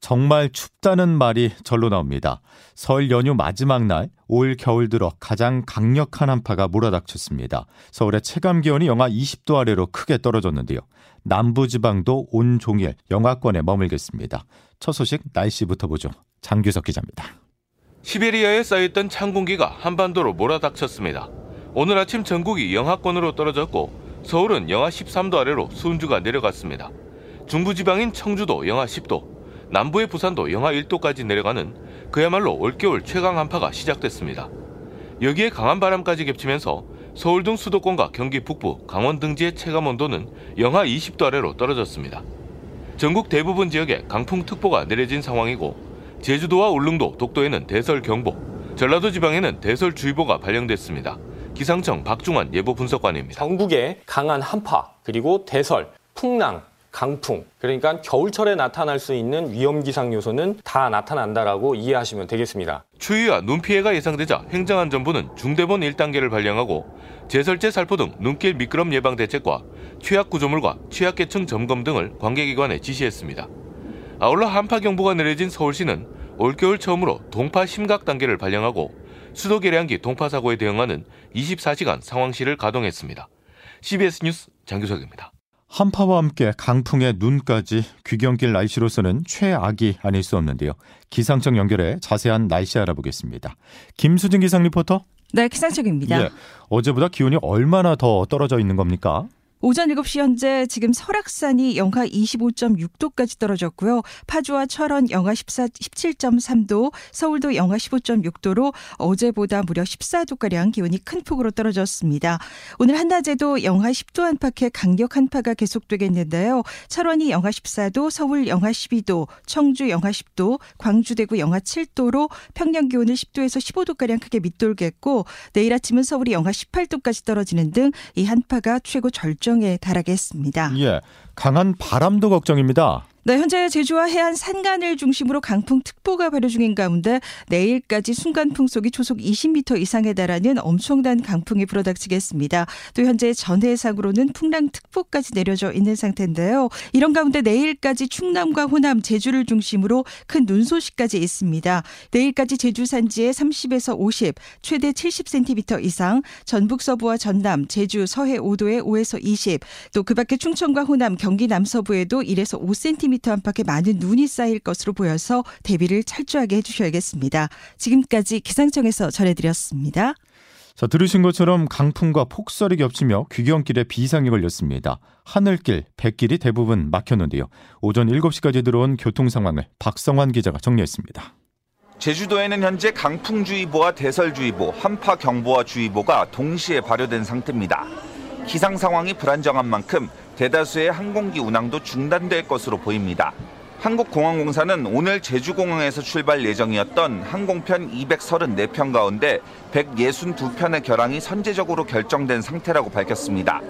정말 춥다는 말이 절로 나옵니다. 설 연휴 마지막 날, 올 겨울 들어 가장 강력한 한파가 몰아닥쳤습니다. 서울의 체감 기온이 영하 20도 아래로 크게 떨어졌는데요. 남부 지방도 온종일 영하권에 머물겠습니다. 첫 소식 날씨부터 보죠. 장규석 기자입니다. 시베리아에 쌓여있던 찬 공기가 한반도로 몰아닥쳤습니다. 오늘 아침 전국이 영하권으로 떨어졌고 서울은 영하 13도 아래로 순주가 내려갔습니다. 중부지방인 청주도 영하 10도, 남부의 부산도 영하 1도까지 내려가는 그야말로 올겨울 최강 한파가 시작됐습니다. 여기에 강한 바람까지 겹치면서 서울 등 수도권과 경기 북부, 강원 등지의 체감 온도는 영하 20도 아래로 떨어졌습니다. 전국 대부분 지역에 강풍특보가 내려진 상황이고 제주도와 울릉도, 독도에는 대설경보, 전라도 지방에는 대설주의보가 발령됐습니다. 기상청 박중환 예보 분석관입니다. 전국에 강한 한파, 그리고 대설, 풍랑, 강풍 그러니까 겨울철에 나타날 수 있는 위험 기상 요소는 다 나타난다라고 이해하시면 되겠습니다. 추위와 눈 피해가 예상되자 행정안전부는 중대본 1단계를 발령하고 제설제 살포 등 눈길 미끄럼 예방 대책과 취약 구조물과 취약계층 점검 등을 관계기관에 지시했습니다. 아울러 한파 경보가 내려진 서울시는 올겨울 처음으로 동파 심각 단계를 발령하고 수도 계량기 동파 사고에 대응하는 24시간 상황실을 가동했습니다. CBS 뉴스 장규석입니다. 한파와 함께 강풍에 눈까지 귀경길 날씨로서는 최악이 아닐 수 없는데요. 기상청 연결해 자세한 날씨 알아보겠습니다. 김수진 기상 리포터. 네, 기상청입니다. 예, 어제보다 기온이 얼마나 더 떨어져 있는 겁니까? 오전 7시 현재 지금 설악산이 영하 25.6도까지 떨어졌고요. 파주와 철원 영하 14, 17.3도, 서울도 영하 15.6도로 어제보다 무려 14도가량 기온이 큰 폭으로 떨어졌습니다. 오늘 한낮에도 영하 10도 안팎의 강력 한파가 계속되겠는데요. 철원이 영하 14도, 서울 영하 12도, 청주 영하 10도, 광주 대구 영하 7도로 평년 기온을 10도에서 15도가량 크게 밑돌겠고 내일 아침은 서울이 영하 18도까지 떨어지는 등 이 한파가 최고 절정 걱정에 달하겠습니다. 예, 강한 바람도 걱정입니다. 네, 현재 제주와 해안 산간을 중심으로 강풍특보가 발효 중인 가운데 내일까지 순간 풍속이 초속 20m 이상에 달하는 엄청난 강풍이 불어닥치겠습니다. 또 현재 전해상으로는 풍랑특보까지 내려져 있는 상태인데요. 이런 가운데 내일까지 충남과 호남, 제주를 중심으로 큰 눈 소식까지 있습니다. 내일까지 제주 산지에 30에서 50, 최대 70cm 이상, 전북 서부와 전남, 제주 서해 5도에 5에서 20, 또 그 밖에 충청과 호남, 경기 남서부에도 1에서 5cm 10cm 안팎의 많은 눈이 쌓일 것으로 보여서 대비를 철저하게 해주셔야겠습니다. 지금까지 기상청에서 전해드렸습니다. 자, 들으신 것처럼 강풍과 폭설이 겹치며 귀경길에 비상이 걸렸습니다. 하늘길, 백길이 대부분 막혔는데요. 오전 7시까지 들어온 교통 상황을 박성환 기자가 정리했습니다. 제주도에는 현재 강풍주의보와 대설주의보, 한파경보와 주의보가 동시에 발효된 상태입니다. 기상 상황이 불안정한 만큼 대다수의 항공기 운항도 중단될 것으로 보입니다. 한국공항공사는 오늘 제주공항에서 출발 예정이었던 항공편 234편 가운데 162편의 결항이 선제적으로 결정된 상태라고 밝혔습니다.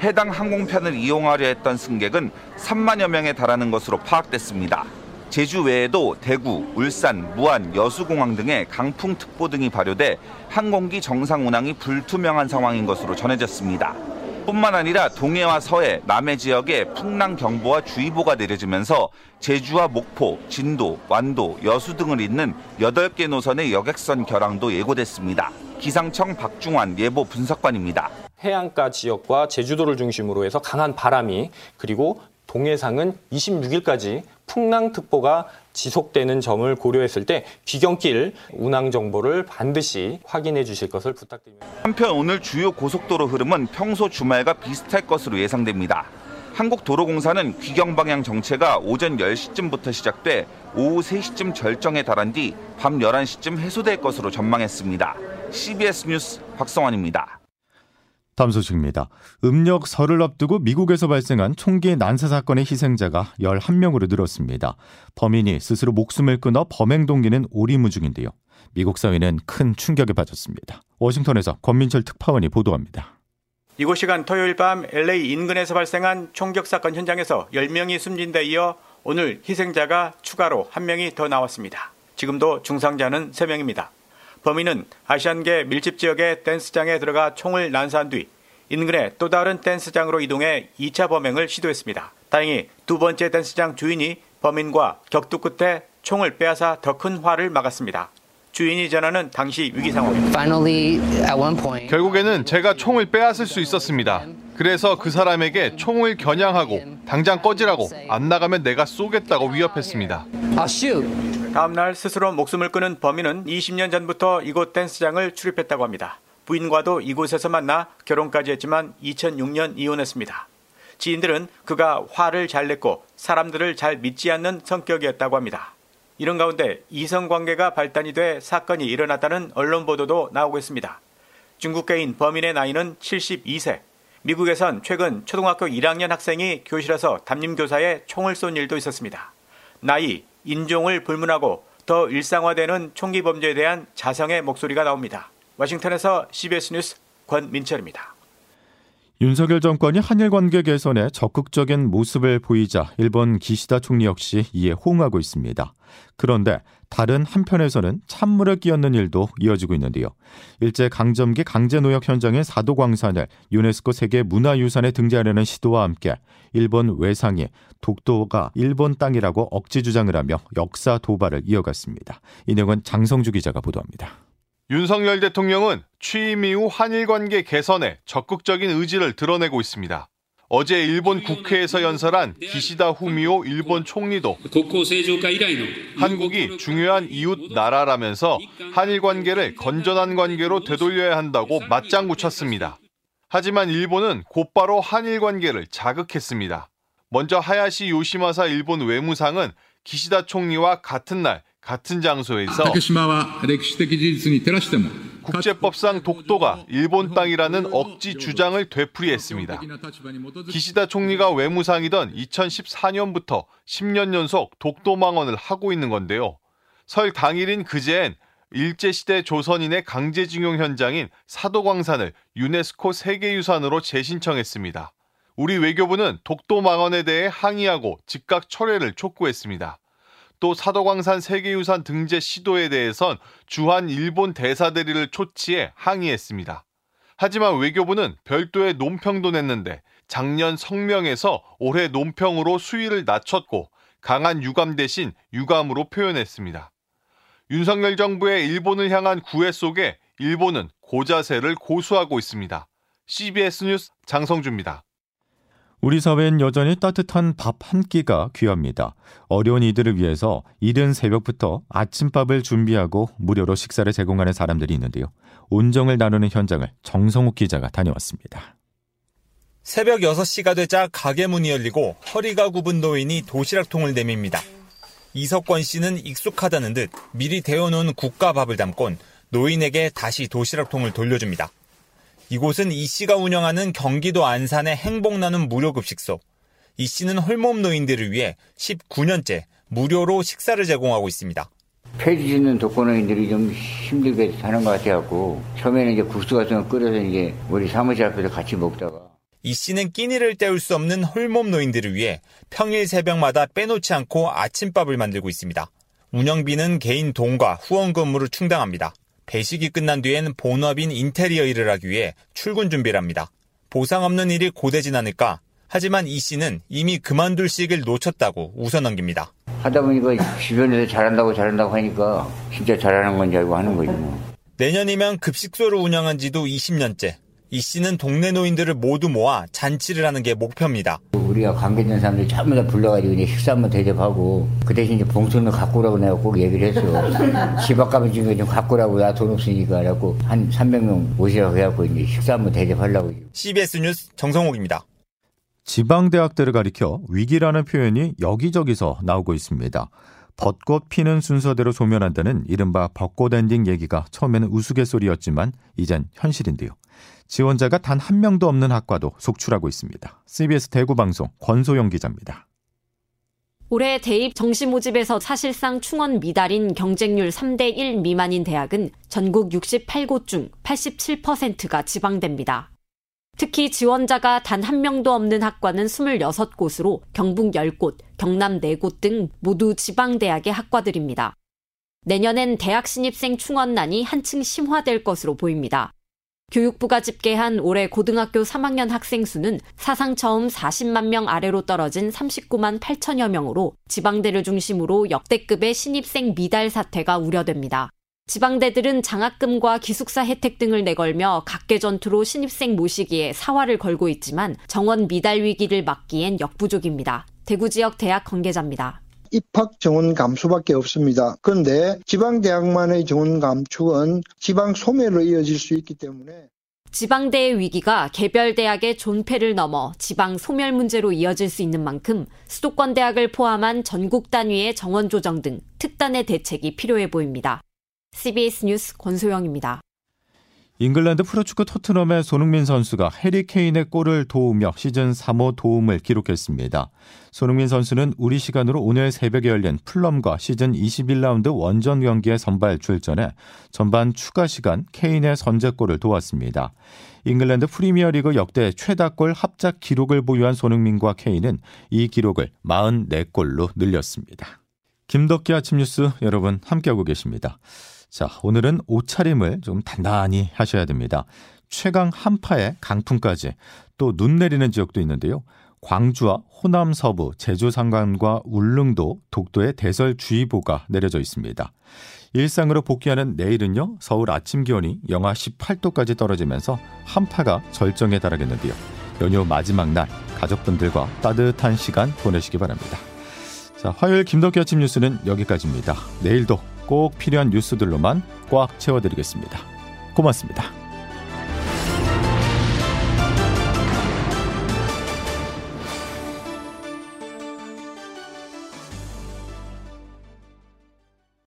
해당 항공편을 이용하려 했던 승객은 3만여 명에 달하는 것으로 파악됐습니다. 제주 외에도 대구, 울산, 무안, 여수공항 등의 강풍특보 등이 발효돼 항공기 정상 운항이 불투명한 상황인 것으로 전해졌습니다. 뿐만 아니라 동해와 서해, 남해 지역에 풍랑 경보와 주의보가 내려지면서 제주와 목포, 진도, 완도, 여수 등을 잇는 8개 노선의 여객선 결항도 예고됐습니다. 기상청 박중환 예보 분석관입니다. 해안가 지역과 제주도를 중심으로 해서 강한 바람이 그리고 동해상은 26일까지 풍랑특보가 지속되는 점을 고려했을 때 귀경길 운항 정보를 반드시 확인해 주실 것을 부탁드립니다. 한편 오늘 주요 고속도로 흐름은 평소 주말과 비슷할 것으로 예상됩니다. 한국도로공사는 귀경 방향 정체가 오전 10시쯤부터 시작돼 오후 3시쯤 절정에 달한 뒤 밤 11시쯤 해소될 것으로 전망했습니다. CBS 뉴스 박성환입니다. 다음 소식입니다. 음력 설을 앞두고 미국에서 발생한 총기 난사 사건의 희생자가 11명으로 늘었습니다. 범인이 스스로 목숨을 끊어 범행 동기는 오리무중인데요. 미국 사회는 큰 충격에 빠졌습니다. 워싱턴에서 권민철 특파원이 보도합니다. 이곳 시간 토요일 밤 LA 인근에서 발생한 총격 사건 현장에서 10명이 숨진 데 이어 오늘 희생자가 추가로 1명이 더 나왔습니다. 지금도 중상자는 3명입니다. 범인은 아시안계 밀집 지역의 댄스장에 들어가 총을 난사한 뒤 인근의 또 다른 댄스장으로 이동해 2차 범행을 시도했습니다. 다행히 두 번째 댄스장 주인이 범인과 격투 끝에 총을 빼앗아 더 큰 화를 막았습니다. 주인이 전하는 당시 위기 상황입니다. 결국에는 제가 총을 빼앗을 수 있었습니다. 그래서 그 사람에게 총을 겨냥하고 당장 꺼지라고 안 나가면 내가 쏘겠다고 위협했습니다. 다음날 스스로 목숨을 끊은 범인은 20년 전부터 이곳 댄스장을 출입했다고 합니다. 부인과도 이곳에서 만나 결혼까지 했지만 2006년 이혼했습니다. 지인들은 그가 화를 잘 냈고 사람들을 잘 믿지 않는 성격이었다고 합니다. 이런 가운데 이성 관계가 발단이 돼 사건이 일어났다는 언론 보도도 나오고 있습니다. 중국계인 범인의 나이는 72세. 미국에선 최근 초등학교 1학년 학생이 교실에서 담임 교사에 총을 쏜 일도 있었습니다. 나이, 인종을 불문하고 더 일상화되는 총기 범죄에 대한 자성의 목소리가 나옵니다. 워싱턴에서 CBS 뉴스 권민철입니다. 윤석열 정권이 한일 관계 개선에 적극적인 모습을 보이자 일본 기시다 총리 역시 이에 호응하고 있습니다. 그런데 다른 한편에서는 찬물을 끼얹는 일도 이어지고 있는데요. 일제 강점기 강제 노역 현장의 사도 광산을 유네스코 세계 문화유산에 등재하려는 시도와 함께 일본 외상이 독도가 일본 땅이라고 억지 주장을 하며 역사 도발을 이어갔습니다. 이 내용은 장성주 기자가 보도합니다. 윤석열 대통령은 취임 이후 한일 관계 개선에 적극적인 의지를 드러내고 있습니다. 어제 일본 국회에서 연설한 기시다 후미오 일본 총리도 한국이 중요한 이웃 나라라면서 한일 관계를 건전한 관계로 되돌려야 한다고 맞장구 쳤습니다. 하지만 일본은 곧바로 한일 관계를 자극했습니다. 먼저 하야시 요시마사 일본 외무상은 기시다 총리와 같은 날 같은 장소에서 국제법상 독도가 일본 땅이라는 억지 주장을 되풀이했습니다. 기시다 총리가 외무상이던 2014년부터 10년 연속 독도 망언을 하고 있는 건데요. 설 당일인 그제엔 일제시대 조선인의 강제징용 현장인 사도광산을 유네스코 세계유산으로 재신청했습니다. 우리 외교부는 독도 망언에 대해 항의하고 즉각 철회를 촉구했습니다. 또 사도광산 세계유산 등재 시도에 대해선 주한 일본 대사대리를 초치해 항의했습니다. 하지만 외교부는 별도의 논평도 냈는데 작년 성명에서 올해 논평으로 수위를 낮췄고 강한 유감 대신 유감으로 표현했습니다. 윤석열 정부의 일본을 향한 구애 속에 일본은 고자세를 고수하고 있습니다. CBS 뉴스 장성주입니다. 우리 사회엔 여전히 따뜻한 밥 한 끼가 귀합니다. 어려운 이들을 위해서 이른 새벽부터 아침밥을 준비하고 무료로 식사를 제공하는 사람들이 있는데요. 온정을 나누는 현장을 정성욱 기자가 다녀왔습니다. 새벽 6시가 되자 가게 문이 열리고 허리가 굽은 노인이 도시락통을 내밉니다. 이석권 씨는 익숙하다는 듯 미리 데워놓은 국과 밥을 담곤 노인에게 다시 도시락통을 돌려줍니다. 이곳은 이 씨가 운영하는 경기도 안산의 행복 나눔 무료 급식소. 이 씨는 홀몸 노인들을 위해 19년째 무료로 식사를 제공하고 있습니다. 폐지 짓는 독거노인들이 좀 힘들게 사는 것 같아갖고 처음에는 이제 국수 같은 거 끓여서 이제 우리 사무실 앞에서 같이 먹다가 이 씨는 끼니를 때울 수 없는 홀몸 노인들을 위해 평일 새벽마다 빼놓지 않고 아침밥을 만들고 있습니다. 운영비는 개인 돈과 후원금으로 충당합니다. 배식이 끝난 뒤엔 본업인 인테리어 일을 하기 위해 출근 준비를 합니다. 보상 없는 일이 고되진 않을까? 하지만 이 씨는 이미 그만둘 시기를 놓쳤다고 웃어넘깁니다. 하다 보니까 주변에서 잘한다고 잘한다고 하니까 진짜 잘하는 건지 알고 하는 거지 뭐. 내년이면 급식소를 운영한 지도 20년째. 이 씨는 동네 노인들을 모두 모아 잔치를 하는 게 목표입니다. 우리가 관계된 사람들 전부 다 불러가지고 이제 식사 한번 대접하고 그 대신 이제 봉투는 갖고 오라고 내가 꼭 얘기를 했어. 집 앞 가면 지금 좀 갖고 오라고 나 돈 없으니까 그래갖고 한 300명 모시라고 해갖고 이제 식사 한번 대접하려고. CBS 뉴스 정성욱입니다. 지방대학들을 가리켜 위기라는 표현이 여기저기서 나오고 있습니다. 벚꽃 피는 순서대로 소멸한다는 이른바 벚꽃 엔딩 얘기가 처음에는 우스갯소리였지만 이젠 현실인데요. 지원자가 단 한 명도 없는 학과도 속출하고 있습니다. CBS 대구 방송 권소영 기자입니다. 올해 대입 정시 모집에서 사실상 충원 미달인 경쟁률 3대 1 미만인 대학은 전국 68곳 중 87%가 지방대입니다. 특히 지원자가 단 한 명도 없는 학과는 26곳으로 경북 10곳, 경남 4곳 등 모두 지방대학의 학과들입니다. 내년엔 대학 신입생 충원난이 한층 심화될 것으로 보입니다. 교육부가 집계한 올해 고등학교 3학년 학생 수는 사상 처음 40만 명 아래로 떨어진 39만 8천여 명으로 지방대를 중심으로 역대급의 신입생 미달 사태가 우려됩니다. 지방대들은 장학금과 기숙사 혜택 등을 내걸며 각계 전투로 신입생 모시기에 사활을 걸고 있지만 정원 미달 위기를 막기엔 역부족입니다. 대구 지역 대학 관계자입니다. 입학 정원 감소밖에 없습니다. 그런데 지방대학만의 정원 감축은 지방 소멸로 이어질 수 있기 때문에 지방대의 위기가 개별 대학의 존폐를 넘어 지방 소멸 문제로 이어질 수 있는 만큼 수도권 대학을 포함한 전국 단위의 정원 조정 등 특단의 대책이 필요해 보입니다. CBS 뉴스 권소영입니다. 잉글랜드 프로축구 토트넘의 손흥민 선수가 해리 케인의 골을 도우며 시즌 3호 도움을 기록했습니다. 손흥민 선수는 우리 시간으로 오늘 새벽에 열린 풀럼과 시즌 21라운드 원정 경기에 선발 출전해 전반 추가 시간 케인의 선제골을 도왔습니다. 잉글랜드 프리미어리그 역대 최다골 합작 기록을 보유한 손흥민과 케인은 이 기록을 44골로 늘렸습니다. 김덕기 아침 뉴스 여러분 함께하고 계십니다. 자, 오늘은 옷차림을 좀 단단히 하셔야 됩니다. 최강 한파에 강풍까지 또 눈 내리는 지역도 있는데요. 광주와 호남 서부, 제주 상간과 울릉도, 독도에 대설주의보가 내려져 있습니다. 일상으로 복귀하는 내일은요, 서울 아침 기온이 영하 18도까지 떨어지면서 한파가 절정에 달하겠는데요. 연휴 마지막 날 가족분들과 따뜻한 시간 보내시기 바랍니다. 자, 화요일 김덕기 아침 뉴스는 여기까지입니다. 내일도 꼭 필요한 뉴스들로만 꽉 채워드리겠습니다. 고맙습니다.